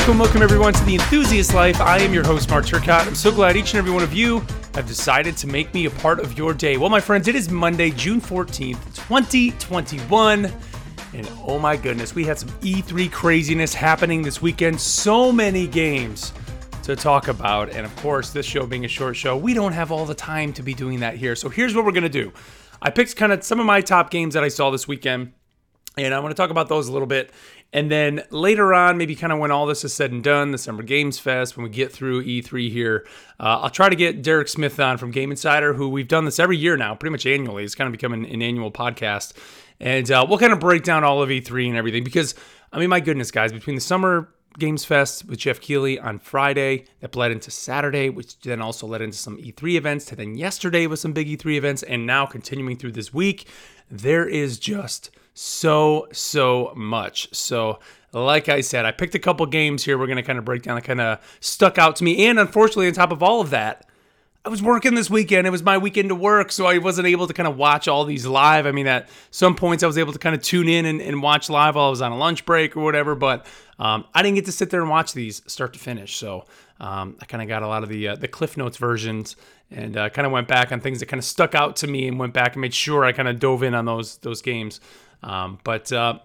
Welcome, welcome everyone to the Enthusiast Life. I am your host, Mark Turcott. I'm so glad each and every one of you have decided to make me a part of your day. Well, my friends, it is Monday, June 14th, 2021. And oh my goodness, we had some E3 craziness happening this weekend. So many games to talk about. And of course, this show being a short show, we don't have all the time to be doing that here. So here's what we're going to do I picked kind of some of my top games that I saw this weekend. And I want to talk about those a little bit. And then later on, maybe kind of when all this is said and done, the Summer Games Fest, when we get through E3 here, uh, I'll try to get Derek Smith on from Game Insider, who we've done this every year now, pretty much annually. It's kind of become an, an annual podcast. And uh, we'll kind of break down all of E3 and everything because, I mean, my goodness, guys, between the Summer Games Fest with Geoff Keighley on Friday, that bled into Saturday, which then also led into some E3 events, to then yesterday with some big E3 events, and now continuing through this week, there is just so, so much. So, like I said, I picked a couple games here we're going to kind of break down that kind of stuck out to me. And unfortunately, on top of all of that, I was working this weekend. It was my weekend to work, so I wasn't able to kind of watch all these live. I mean, at some points, I was able to kind of tune in and, and watch live while I was on a lunch break or whatever, but um, I didn't get to sit there and watch these start to finish. So um, I kind of got a lot of the uh, the Cliff Notes versions and uh, kind of went back on things that kind of stuck out to me and went back and made sure I kind of dove in on those those games. Um, but uh,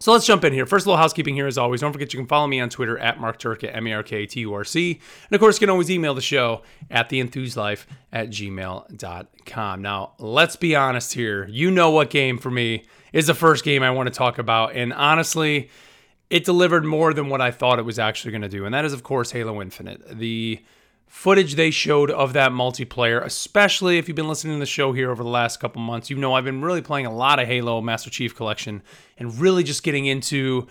so let's jump in here. First, a little housekeeping here as always. Don't forget you can follow me on Twitter at Mark Turk at M A R K T U R C. And of course, you can always email the show at theenthuslife at gmail.com. Now, let's be honest here. You know what game for me is the first game I want to talk about. And honestly, it delivered more than what I thought it was actually going to do. And that is, of course, Halo Infinite. The footage they showed of that multiplayer, especially if you've been listening to the show here over the last couple months, you know I've been really playing a lot of Halo Master Chief Collection and really just getting into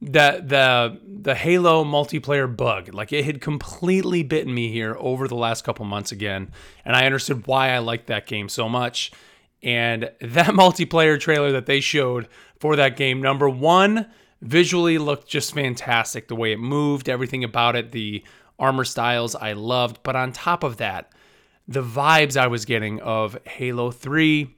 the the the Halo multiplayer bug. Like it had completely bitten me here over the last couple months again, and I understood why I liked that game so much. And that multiplayer trailer that they showed for that game, number one, visually looked just fantastic. The way it moved, everything about it, the armor styles I loved. But on top of that, the vibes I was getting of Halo 3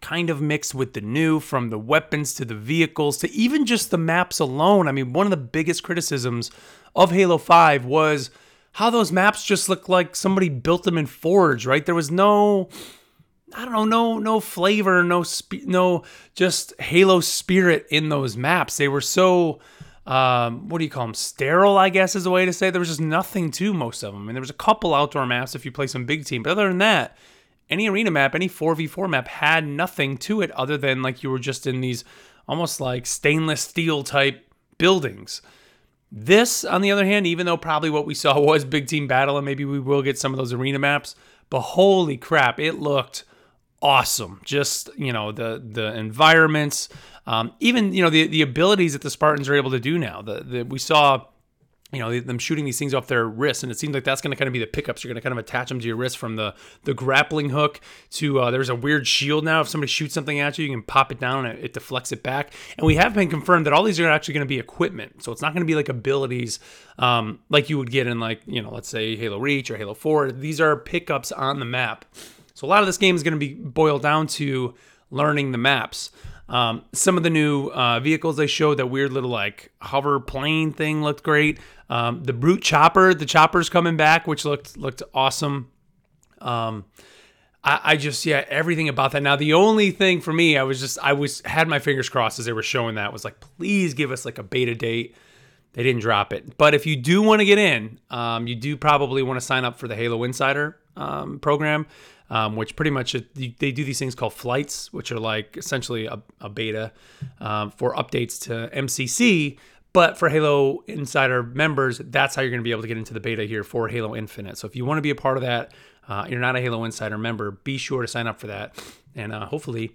kind of mixed with the new from the weapons to the vehicles to even just the maps alone. I mean, one of the biggest criticisms of Halo 5 was how those maps just looked like somebody built them in Forge, right? There was no I don't know, no no flavor, no spe- no just Halo spirit in those maps. They were so um, what do you call them? Sterile, I guess is a way to say. There was just nothing to most of them. I mean, there was a couple outdoor maps if you play some big team, but other than that, any arena map, any 4v4 map had nothing to it other than like you were just in these almost like stainless steel type buildings. This, on the other hand, even though probably what we saw was big team battle, and maybe we will get some of those arena maps, but holy crap, it looked awesome. Just you know the the environments, um, even you know the the abilities that the Spartans are able to do now. The, the we saw you know them shooting these things off their wrists and it seems like that's going to kind of be the pickups. You're going to kind of attach them to your wrist from the the grappling hook to uh, there's a weird shield now. If somebody shoots something at you you can pop it down and it, it deflects it back. And we have been confirmed that all these are actually going to be equipment. So it's not going to be like abilities um, like you would get in like you know let's say halo reach or halo 4 these are pickups on the map. So a lot of this game is going to be boiled down to learning the maps. Um, some of the new uh, vehicles they showed, that weird little like hover plane thing looked great. Um, the brute chopper, the chopper's coming back, which looked looked awesome. Um, I, I, just yeah, everything about that. Now the only thing for me, I was just I was had my fingers crossed as they were showing that was like, please give us like a beta date. They didn't drop it, but if you do want to get in, um, you do probably want to sign up for the Halo Insider um, program um, which pretty much they do these things called flights, which are like essentially a, a beta um, for updates to MCC. But for Halo Insider members, that's how you're going to be able to get into the beta here for Halo Infinite. So if you want to be a part of that, uh, you're not a Halo Insider member, be sure to sign up for that. And uh, hopefully,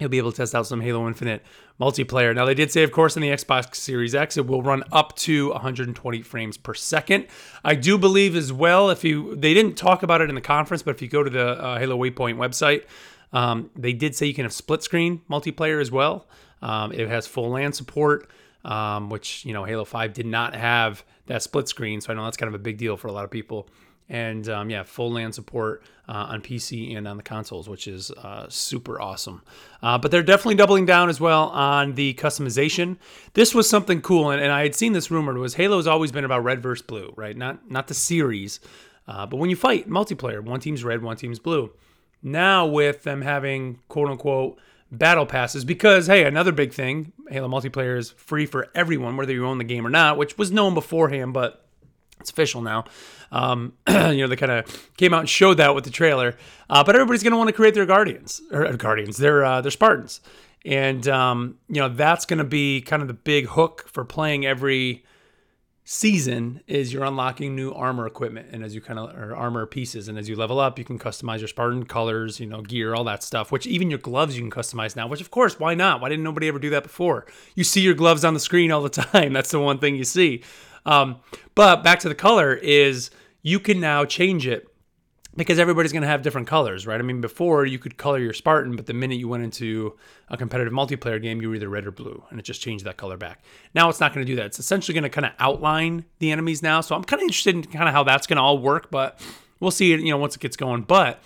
you'll be able to test out some Halo Infinite multiplayer. Now, they did say, of course, in the Xbox Series X, it will run up to 120 frames per second. I do believe as well, if you, they didn't talk about it in the conference, but if you go to the uh, Halo Waypoint website, um, they did say you can have split screen multiplayer as well. Um, it has full LAN support, um, which, you know, Halo 5 did not have that split screen. So I know that's kind of a big deal for a lot of people. And um, yeah, full LAN support uh, on PC and on the consoles, which is uh, super awesome. Uh, but they're definitely doubling down as well on the customization. This was something cool, and, and I had seen this rumored was Halo's always been about red versus blue, right? Not not the series, uh, but when you fight multiplayer, one team's red, one team's blue. Now with them having quote unquote battle passes because hey another big thing halo multiplayer is free for everyone whether you own the game or not which was known beforehand but it's official now. Um, you know, they kind of came out and showed that with the trailer. Uh, but everybody's going to want to create their guardians or uh, guardians, their uh, their Spartans, and um, you know that's going to be kind of the big hook for playing every season. Is you're unlocking new armor equipment, and as you kind of or armor pieces, and as you level up, you can customize your Spartan colors, you know, gear, all that stuff. Which even your gloves you can customize now. Which of course, why not? Why didn't nobody ever do that before? You see your gloves on the screen all the time. That's the one thing you see. Um, but back to the color is you can now change it because everybody's going to have different colors, right? I mean, before you could color your Spartan, but the minute you went into a competitive multiplayer game, you were either red or blue, and it just changed that color back. Now it's not going to do that. It's essentially going to kind of outline the enemies now. So I'm kind of interested in kind of how that's going to all work, but we'll see you know, once it gets going. But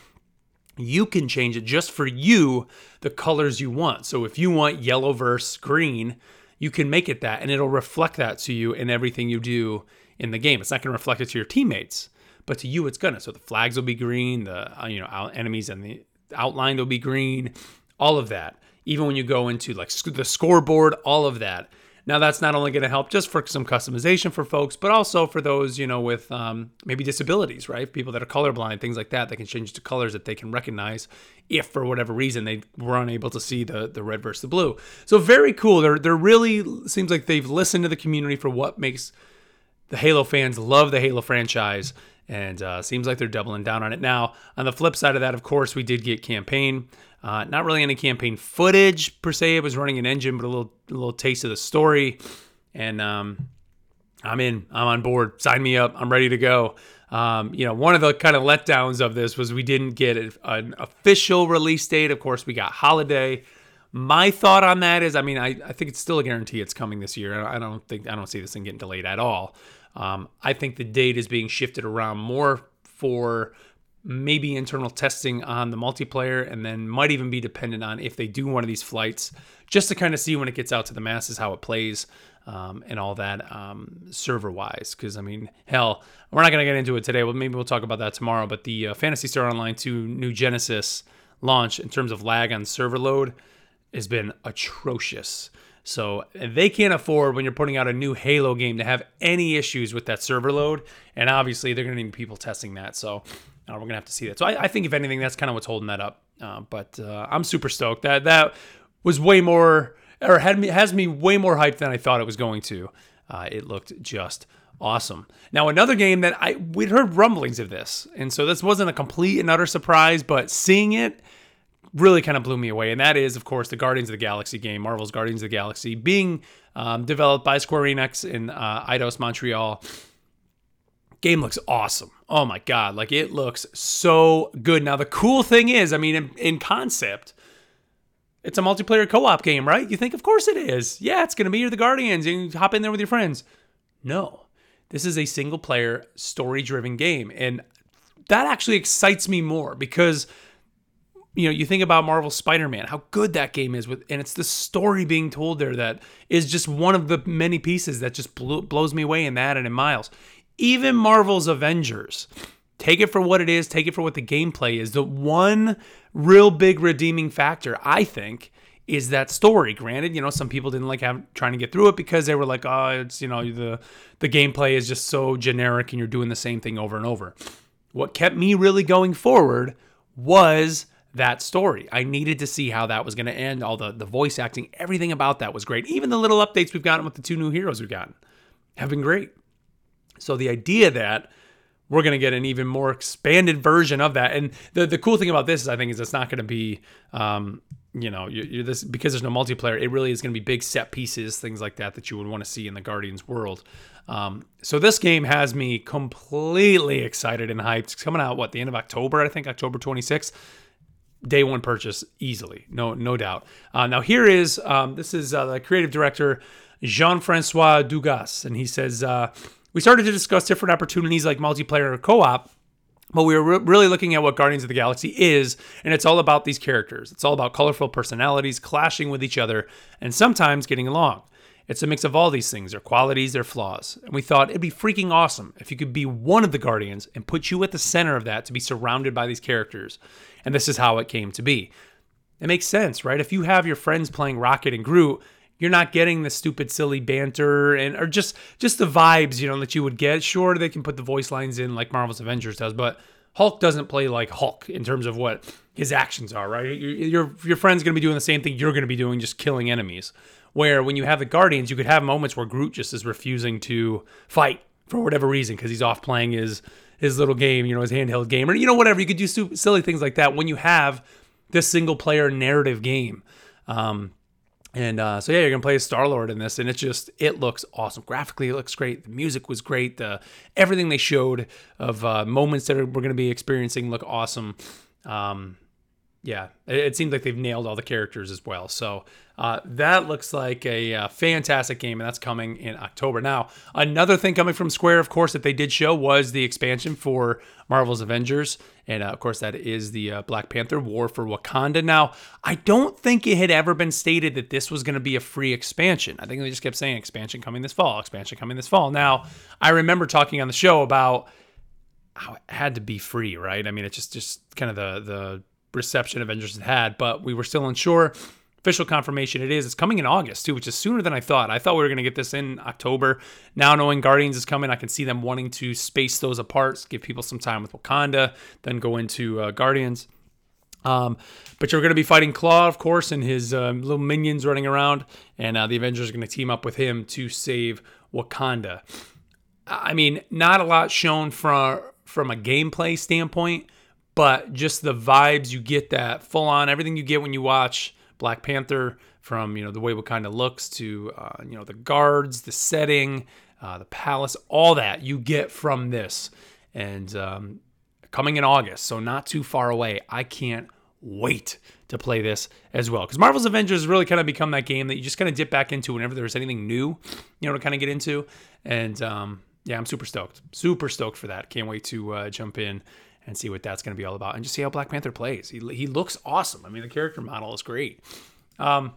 you can change it just for you the colors you want. So if you want yellow versus green, you can make it that and it'll reflect that to you in everything you do in the game. It's not going to reflect it to your teammates, but to you it's going to. So the flags will be green, the uh, you know enemies and the outline will be green, all of that. Even when you go into like the scoreboard, all of that now, that's not only going to help just for some customization for folks, but also for those, you know, with um, maybe disabilities, right? People that are colorblind, things like that, they can change to colors that they can recognize if for whatever reason they were unable to see the, the red versus the blue. So very cool. They're, they're really, seems like they've listened to the community for what makes the Halo fans love the Halo franchise and uh, seems like they're doubling down on it. Now, on the flip side of that, of course, we did get campaign. Uh, not really any campaign footage per se. It was running an engine, but a little a little taste of the story. And um, I'm in. I'm on board. Sign me up. I'm ready to go. Um, you know, one of the kind of letdowns of this was we didn't get an official release date. Of course, we got holiday. My thought on that is, I mean, I, I think it's still a guarantee it's coming this year. I don't think I don't see this thing getting delayed at all. Um, I think the date is being shifted around more for maybe internal testing on the multiplayer, and then might even be dependent on if they do one of these flights, just to kind of see when it gets out to the masses how it plays. Um, and all that um, server wise. Because, I mean, hell, we're not going to get into it today. Well, maybe we'll talk about that tomorrow. But the uh, Phantasy Star Online 2 New Genesis launch, in terms of lag on server load, has been atrocious. So they can't afford when you're putting out a new Halo game to have any issues with that server load. And obviously, they're going to need people testing that. So uh, we're going to have to see that. So I, I, think if anything, that's kind of what's holding that up. Uh, but uh, I'm super stoked. That that was way more, or had me has me way more hyped than I thought it was going to. Uh, it looked just awesome. Now another game that I we'd heard rumblings of this, and so this wasn't a complete and utter surprise, but seeing it really kind of blew me away. And that is, of course, the Guardians of the Galaxy game, Marvel's Guardians of the Galaxy, being um, developed by Square Enix in uh, Eidos, Montreal. Game looks awesome. Oh my God. Like it looks so good. Now, the cool thing is, I mean, in, in concept, it's a multiplayer co op game, right? You think, of course it is. Yeah, it's going to be you're the Guardians. You hop in there with your friends. No, this is a single player, story driven game. And that actually excites me more because you know, you think about Marvel Spider-Man, how good that game is with and it's the story being told there that is just one of the many pieces that just blew, blows me away in that and in Miles. Even Marvel's Avengers, take it for what it is, take it for what the gameplay is. The one real big redeeming factor, I think, is that story. Granted, you know, some people didn't like have, trying to get through it because they were like, "Oh, it's, you know, the the gameplay is just so generic and you're doing the same thing over and over." What kept me really going forward was that story. I needed to see how that was going to end. All the, the voice acting, everything about that was great. Even the little updates we've gotten with the two new heroes we've gotten have been great. So the idea that we're going to get an even more expanded version of that. And the, the cool thing about this is I think is it's not going to be, um, you know, you're, you're this because there's no multiplayer. It really is going to be big set pieces, things like that that you would want to see in the Guardians world. Um, so this game has me completely excited and hyped. It's coming out what the end of October, I think, October 26th day one purchase easily, no no doubt. Uh, now here is um, this is uh, the creative director Jean Francois Dugas, and he says uh, we started to discuss different opportunities like multiplayer or co-op but we were re- really looking at what Guardians of the Galaxy is, and it's all about these characters. It's all about colorful personalities clashing with each other and sometimes getting along. It's a mix of all these things, their qualities, their flaws. And we thought it'd be freaking awesome if you could be one of the Guardians and put you at the center of that to be surrounded by these characters. And this is how it came to be. It makes sense, right? If you have your friends playing Rocket and Groot, you're not getting the stupid silly banter and or just just the vibes you know that you would get sure they can put the voice lines in like marvel's avengers does but hulk doesn't play like hulk in terms of what his actions are right your your, friend's to be doing the same thing you're to be doing just killing enemies where when you have the guardians you could have moments where groot just is refusing to fight for whatever reason because he's off playing his his little game you know his handheld game or you know whatever you could do silly things like that when you have this single player narrative game um, and uh, so yeah, you're gonna play Star Lord in this, and it just it looks awesome. Graphically, it looks great. The music was great. The everything they showed of uh, moments that we're gonna be experiencing look awesome. Um, yeah, it, it seems like they've nailed all the characters as well. So uh, that looks like a uh, fantastic game, and that's coming in October. Now, another thing coming from Square, of course, that they did show was the expansion for Marvel's Avengers. And uh, of course, that is the uh, Black Panther War for Wakanda. Now, I don't think it had ever been stated that this was going to be a free expansion. I think they just kept saying expansion coming this fall, expansion coming this fall. Now, I remember talking on the show about how it had to be free, right? I mean, it's just just kind of the the reception Avengers had had, but we were still unsure official confirmation it is. It's coming in August too, which is sooner than I thought. I thought we were going to get this in October. Now knowing Guardians is coming, I can see them wanting to space those apart, give people some time with Wakanda, then go into uh, Guardians. Um, but you're going to be fighting Klaw, of course, and his um, little minions running around, and uh, the Avengers are going to team up with him to save Wakanda. I mean, not a lot shown from from a gameplay standpoint, but just the vibes you get that full on everything you get when you watch Black Panther, from you know the way it kind of looks to uh, you know the guards, the setting, uh, the palace, all that you get from this, and um, coming in August, so not too far away. I can't wait to play this as well because Marvel's Avengers really kind of become that game that you just kind of dip back into whenever there's anything new, you know, to kind of get into, and um, yeah, I'm super stoked, super stoked for that. Can't wait to uh, jump in and see what that's going to be all about and just see how Black Panther plays. He, he looks awesome. I mean, the character model is great. Um,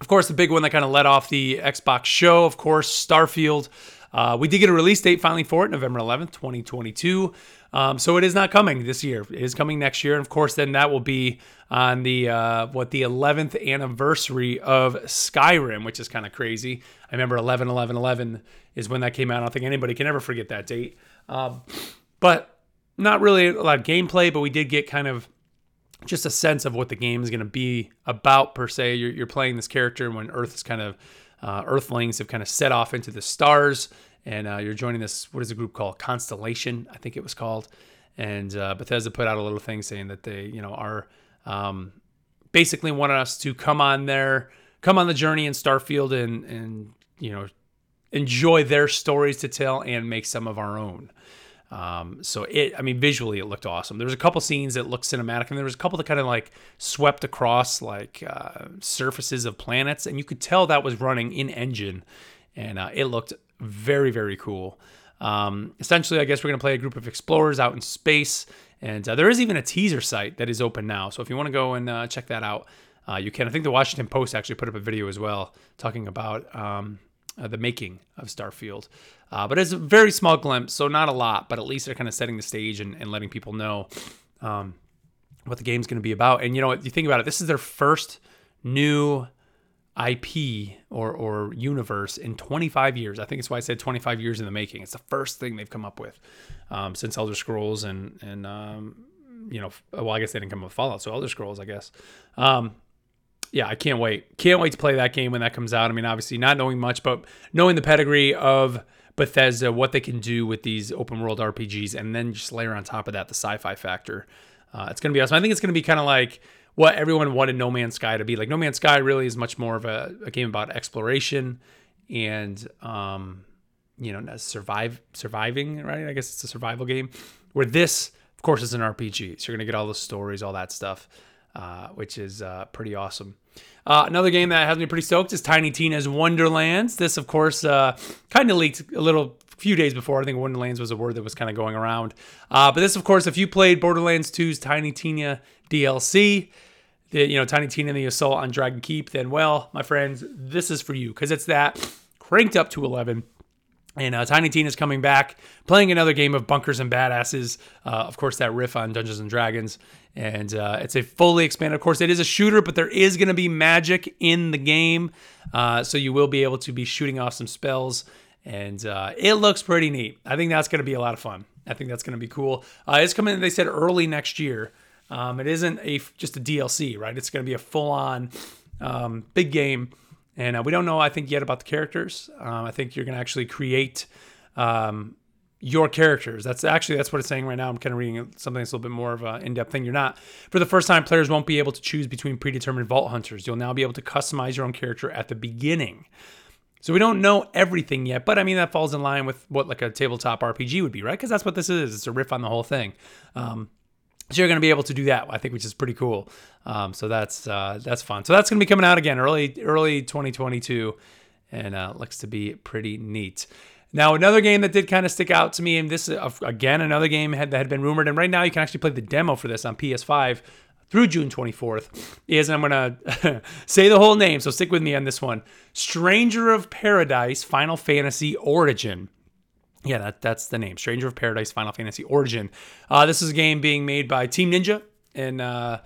of course, the big one that kind of led off the Xbox show, of course, Starfield. Uh, we did get a release date finally for it, November 11th, 2022. Um, so it is not coming this year. It is coming next year. And of course, then that will be on the uh, what the 11th anniversary of Skyrim, which is kind of crazy. I remember 11 11 11 is when that came out. I don't think anybody can ever forget that date. Um, but not really a lot of gameplay, but we did get kind of just a sense of what the game is going to be about per se. You're, you're playing this character when Earth is kind of uh, Earthlings have kind of set off into the stars, and uh, you're joining this. What is the group called? Constellation, I think it was called. And uh, Bethesda put out a little thing saying that they, you know, are um, basically wanted us to come on there, come on the journey in Starfield, and and you know, enjoy their stories to tell and make some of our own. Um, so it, I mean, visually it looked awesome. There was a couple scenes that looked cinematic, and there was a couple that kind of like swept across like uh, surfaces of planets, and you could tell that was running in engine, and uh, it looked very, very cool. Um, essentially, I guess we're gonna play a group of explorers out in space, and uh, there is even a teaser site that is open now. So if you want to go and uh, check that out, uh, you can. I think the Washington Post actually put up a video as well talking about um, uh, the making of Starfield. Uh, but it's a very small glimpse, so not a lot, but at least they're kind of setting the stage and, and letting people know um, what the game's going to be about. And you know, you think about it, this is their first new IP or, or universe in 25 years. I think it's why I said 25 years in the making. It's the first thing they've come up with um, since Elder Scrolls and and um, you know, well, I guess they didn't come up with Fallout, so Elder Scrolls, I guess. Um, yeah, I can't wait. Can't wait to play that game when that comes out. I mean, obviously, not knowing much, but knowing the pedigree of Bethesda, what they can do with these open world RPGs, and then just layer on top of that the sci-fi factor. Uh, it's going to be awesome. I think it's going to be kind of like what everyone wanted No Man's Sky to be. Like No Man's Sky really is much more of a, a game about exploration and um, you know survive surviving. Right? I guess it's a survival game. Where this, of course, is an RPG. So you're going to get all the stories, all that stuff. Uh, which is uh, pretty awesome. Uh, another game that has me pretty stoked is Tiny Tina's Wonderlands. This, of course, uh, kind of leaked a little few days before. I think Wonderlands was a word that was kind of going around. Uh, but this, of course, if you played Borderlands 2's Tiny Tina DLC, the, you know, Tiny Tina and the Assault on Dragon Keep, then, well, my friends, this is for you because it's that cranked up to 11. And uh, Tiny Tina is coming back, playing another game of Bunkers and Badasses. Uh, of course, that riff on Dungeons and Dragons. And uh, it's a fully expanded. Of course, it is a shooter, but there is going to be magic in the game. Uh, so you will be able to be shooting off some spells. And uh, it looks pretty neat. I think that's going to be a lot of fun. I think that's going to be cool. Uh, it's coming, they said, early next year. Um, it isn't a just a DLC, right? It's going to be a full on um, big game and uh, we don't know, I think, yet about the characters. Um, I think you're going to actually create um, your characters. That's actually that's what it's saying right now. I'm kind of reading something that's a little bit more of an in-depth thing. You're not for the first time. Players won't be able to choose between predetermined vault hunters. You'll now be able to customize your own character at the beginning. So we don't know everything yet, but I mean that falls in line with what like a tabletop RPG would be, right? Because that's what this is. It's a riff on the whole thing. Um, so you're going to be able to do that, I think, which is pretty cool. Um, so that's uh, that's fun. So that's going to be coming out again early early 2022, and uh, looks to be pretty neat. Now another game that did kind of stick out to me, and this uh, again another game had, that had been rumored, and right now you can actually play the demo for this on PS5 through June 24th. Is I'm gonna say the whole name, so stick with me on this one. Stranger of Paradise Final Fantasy Origin. Yeah, that, that's the name. Stranger of Paradise Final Fantasy Origin. Uh, this is a game being made by Team Ninja, and uh,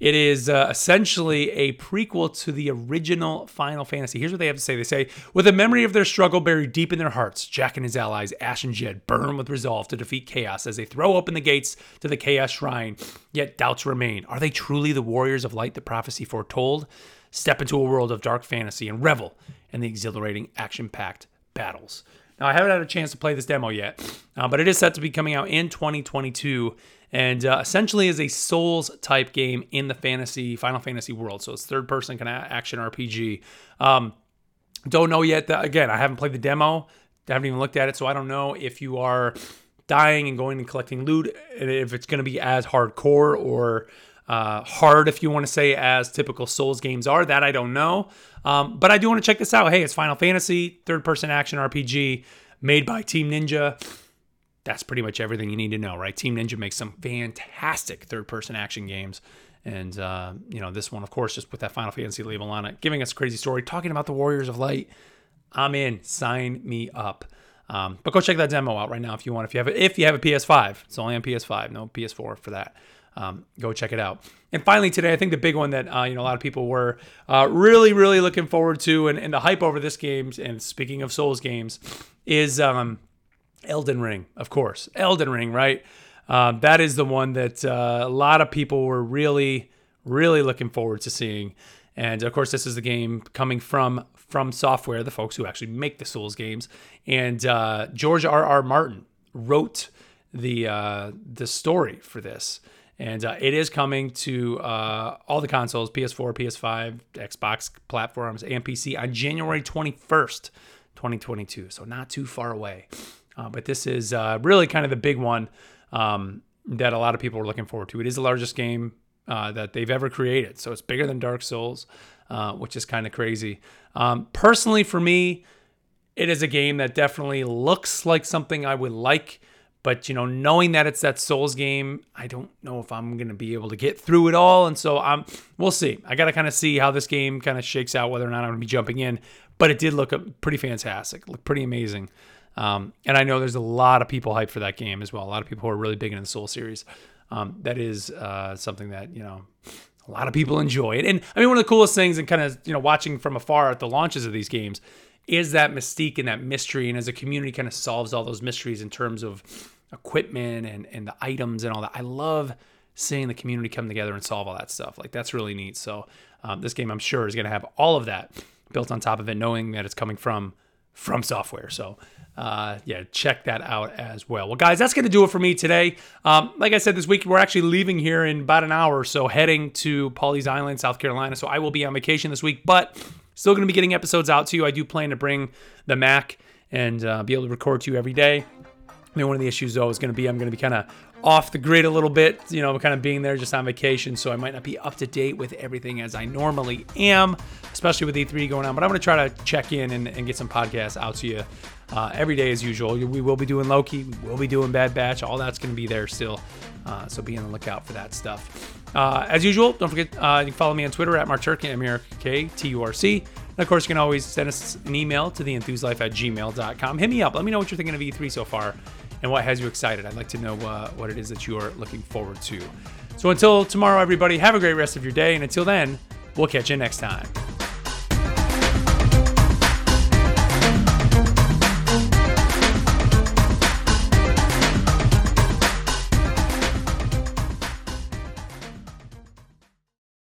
it is uh, essentially a prequel to the original Final Fantasy. Here's what they have to say They say, with a memory of their struggle buried deep in their hearts, Jack and his allies, Ash and Jed, burn with resolve to defeat chaos as they throw open the gates to the Chaos Shrine. Yet doubts remain. Are they truly the warriors of light the prophecy foretold? Step into a world of dark fantasy and revel in the exhilarating, action packed battles. Now, I haven't had a chance to play this demo yet, uh, but it is set to be coming out in 2022 and uh, essentially is a Souls type game in the fantasy Final Fantasy world. So it's third person kind of action RPG. Um, don't know yet. That, again, I haven't played the demo. I haven't even looked at it, so I don't know if you are dying and going and collecting loot, if it's going to be as hardcore or uh, hard, if you want to say, as typical Souls games are. That I don't know. Um, but I do want to check this out. Hey, it's Final Fantasy, third person action RPG made by Team Ninja. That's pretty much everything you need to know, right? Team Ninja makes some fantastic third person action games. And, uh, you know, this one, of course, just with that Final Fantasy label on it, giving us a crazy story, talking about the Warriors of Light. I'm in. Sign me up. Um, but go check that demo out right now if you want. If you have a, if you have a PS5, it's only on PS5, no PS4 for that um, go check it out. And finally, today, I think the big one that uh, you know a lot of people were uh, really, really looking forward to, and, and the hype over this game. And speaking of Souls games, is um, Elden Ring, of course. Elden Ring, right? Uh, that is the one that uh, a lot of people were really, really looking forward to seeing. And of course, this is the game coming from From Software, the folks who actually make the Souls games. And uh, George R. R. Martin wrote the uh, the story for this and uh, it is coming to uh, all the consoles ps4 ps5 xbox platforms and pc on january 21st 2022 so not too far away. Uh, but this is uh, really kind of the big one um, that a lot of people are looking forward to. It is the largest game uh, that they've ever created. So it's bigger than dark souls uh, which is kind of crazy. Um, personally for me it is a game that definitely looks like something i would like but you know, knowing that it's that Souls game, I don't know if I'm gonna be able to get through it all, and so I'm. We'll see. I gotta kind of see how this game kind of shakes out, whether or not I'm gonna be jumping in. But it did look pretty fantastic, look pretty amazing, um, and I know there's a lot of people hyped for that game as well. A lot of people who are really big into the Soul series. Um, that is uh, something that you know a lot of people enjoy it. And I mean, one of the coolest things, and kind of you know watching from afar at the launches of these games, is that mystique and that mystery. And as a community kind of solves all those mysteries in terms of equipment and, and the items and all that. I love seeing the community come together and solve all that stuff. Like that's really neat. So um, this game, I'm sure, is going to have all of that built on top of it, knowing that it's coming from from software. So uh, yeah, check that out as well. Well, guys, that's going to do it for me today. Um, like I said, this week we're actually leaving here in about an hour or so, heading to Pawleys Island, South Carolina. So I will be on vacation this week, but still going to be getting episodes out to you. I do plan to bring the Mac and uh, be able to record to you every day. I mean, one of the issues though is going to be I'm going to be kind of off the grid a little bit, you know, kind of being there just on vacation, so I might not be up to date with everything as I normally am, especially with E3 going on. But I'm going to try to check in and, and get some podcasts out to you uh, every day as usual. We will be doing Loki, we will be doing Bad Batch. All that's going to be there still. Uh, so be on the lookout for that stuff. Uh, as usual, don't forget uh, you can follow me on Twitter at Mark Turk, M-A-R-K-T-U-R-C. And of course, you can always send us an email to theenthuslife at gmail.com. Hit me up. Let me know what you're thinking of E3 so far and what has you excited. I'd like to know uh, what it is that you are looking forward to. So until tomorrow, everybody, have a great rest of your day. And until then, we'll catch you next time.